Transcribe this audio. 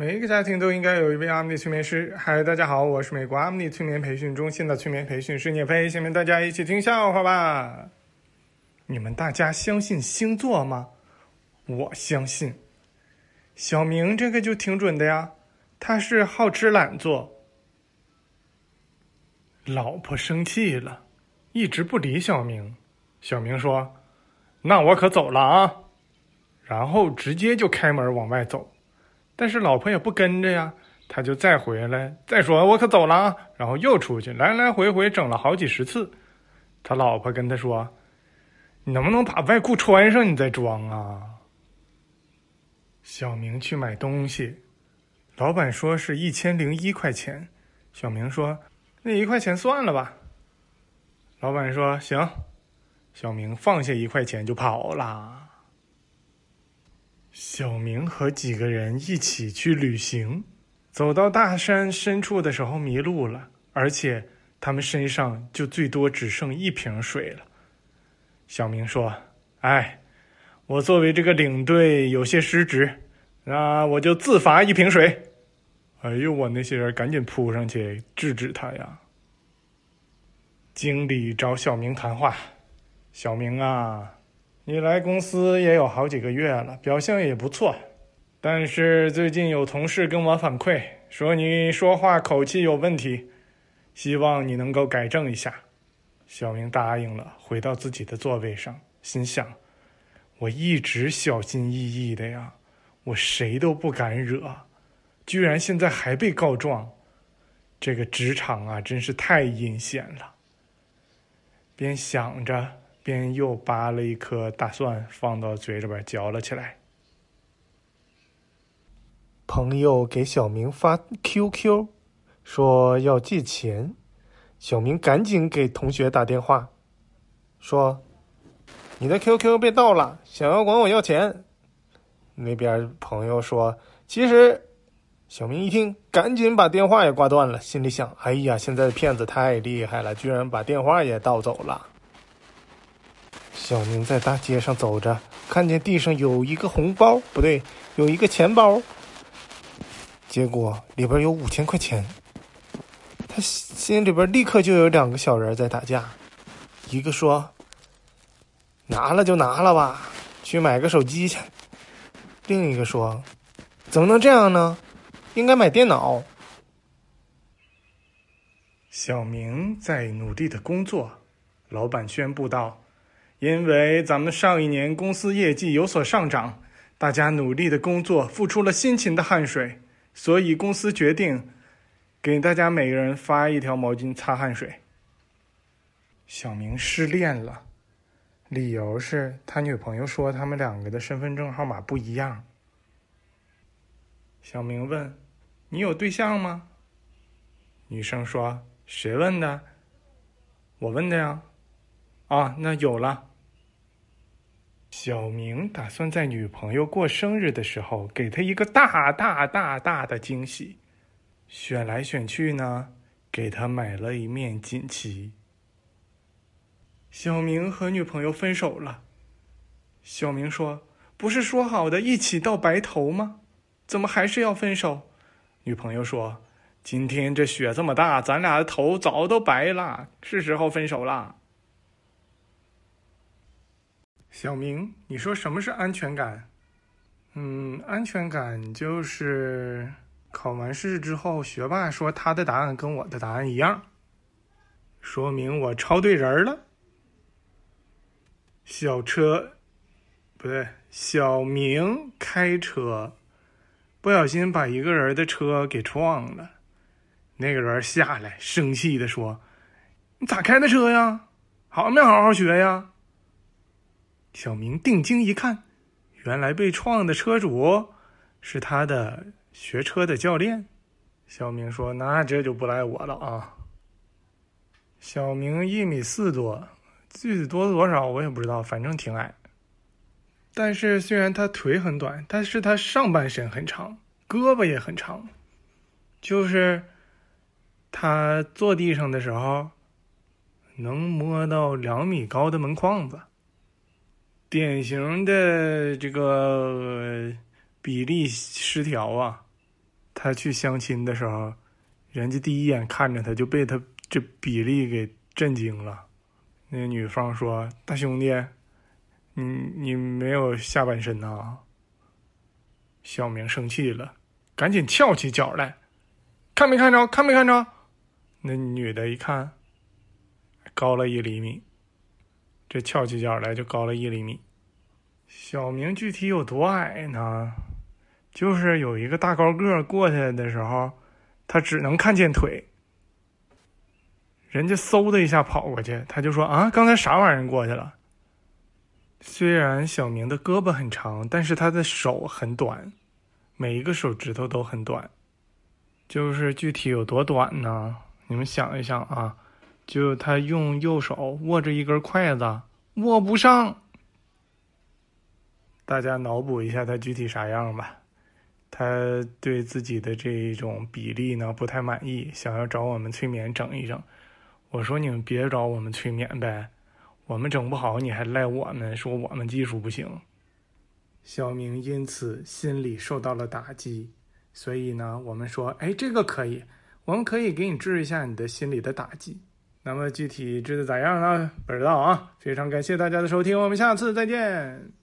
每一个家庭都应该有一位阿米尼催眠师。嗨，大家好，我是美国阿米尼催眠培训中心的催眠培训师聂飞。下面大家一起听笑话吧。你们大家相信星座吗？我相信。小明这个就挺准的呀，他是好吃懒做。老婆生气了，一直不理小明。小明说：“那我可走了啊。”然后直接就开门往外走。但是老婆也不跟着呀，他就再回来，再说我可走了啊。然后又出去，来来回回整了好几十次。他老婆跟他说：“你能不能把外裤穿上，你再装啊？”小明去买东西，老板说是一千零一块钱。小明说：“那一块钱算了吧。”老板说：“行。”小明放下一块钱就跑了。小明和几个人一起去旅行，走到大山深处的时候迷路了，而且他们身上就最多只剩一瓶水了。小明说：“哎。”我作为这个领队有些失职，那我就自罚一瓶水。哎呦，我那些人赶紧扑上去制止他呀。经理找小明谈话：“小明啊，你来公司也有好几个月了，表现也不错，但是最近有同事跟我反馈说你说话口气有问题，希望你能够改正一下。”小明答应了，回到自己的座位上，心想。我一直小心翼翼的呀，我谁都不敢惹，居然现在还被告状，这个职场啊，真是太阴险了。边想着，边又扒了一颗大蒜放到嘴里边嚼了起来。朋友给小明发 QQ，说要借钱，小明赶紧给同学打电话，说。你的 QQ 被盗了，想要管我要钱？那边朋友说：“其实，小明一听，赶紧把电话也挂断了，心里想：哎呀，现在的骗子太厉害了，居然把电话也盗走了。”小明在大街上走着，看见地上有一个红包，不对，有一个钱包，结果里边有五千块钱。他心里边立刻就有两个小人在打架，一个说。拿了就拿了吧，去买个手机去。另一个说：“怎么能这样呢？应该买电脑。”小明在努力的工作，老板宣布道：“因为咱们上一年公司业绩有所上涨，大家努力的工作，付出了辛勤的汗水，所以公司决定给大家每个人发一条毛巾擦汗水。”小明失恋了。理由是他女朋友说他们两个的身份证号码不一样。小明问：“你有对象吗？”女生说：“谁问的？我问的呀。”啊，那有了。小明打算在女朋友过生日的时候给她一个大大大大的惊喜，选来选去呢，给她买了一面锦旗。小明和女朋友分手了。小明说：“不是说好的一起到白头吗？怎么还是要分手？”女朋友说：“今天这雪这么大，咱俩的头早都白了，是时候分手了。”小明，你说什么是安全感？嗯，安全感就是考完试之后，学霸说他的答案跟我的答案一样，说明我抄对人了。小车，不对，小明开车，不小心把一个人的车给撞了。那个人下来，生气的说：“你咋开的车呀？好没好好学呀？”小明定睛一看，原来被撞的车主是他的学车的教练。小明说：“那这就不赖我了啊。”小明一米四多。具体多多少我也不知道，反正挺矮。但是虽然他腿很短，但是他上半身很长，胳膊也很长。就是他坐地上的时候，能摸到两米高的门框子。典型的这个比例失调啊，他去相亲的时候，人家第一眼看着他就被他这比例给震惊了。那女方说：“大兄弟，你你没有下半身呐？”小明生气了，赶紧翘起脚来，看没看着？看没看着？那女的一看，高了一厘米，这翘起脚来就高了一厘米。小明具体有多矮呢？就是有一个大高个过去的时候，他只能看见腿。人家嗖的一下跑过去，他就说：“啊，刚才啥玩意儿过去了？”虽然小明的胳膊很长，但是他的手很短，每一个手指头都很短。就是具体有多短呢？你们想一想啊，就他用右手握着一根筷子，握不上。大家脑补一下他具体啥样吧。他对自己的这种比例呢不太满意，想要找我们催眠整一整。我说你们别找我们催眠呗，我们整不好你还赖我们，说我们技术不行。小明因此心里受到了打击，所以呢，我们说，哎，这个可以，我们可以给你治一下你的心理的打击。那么具体织的咋样呢？不知道啊。非常感谢大家的收听，我们下次再见。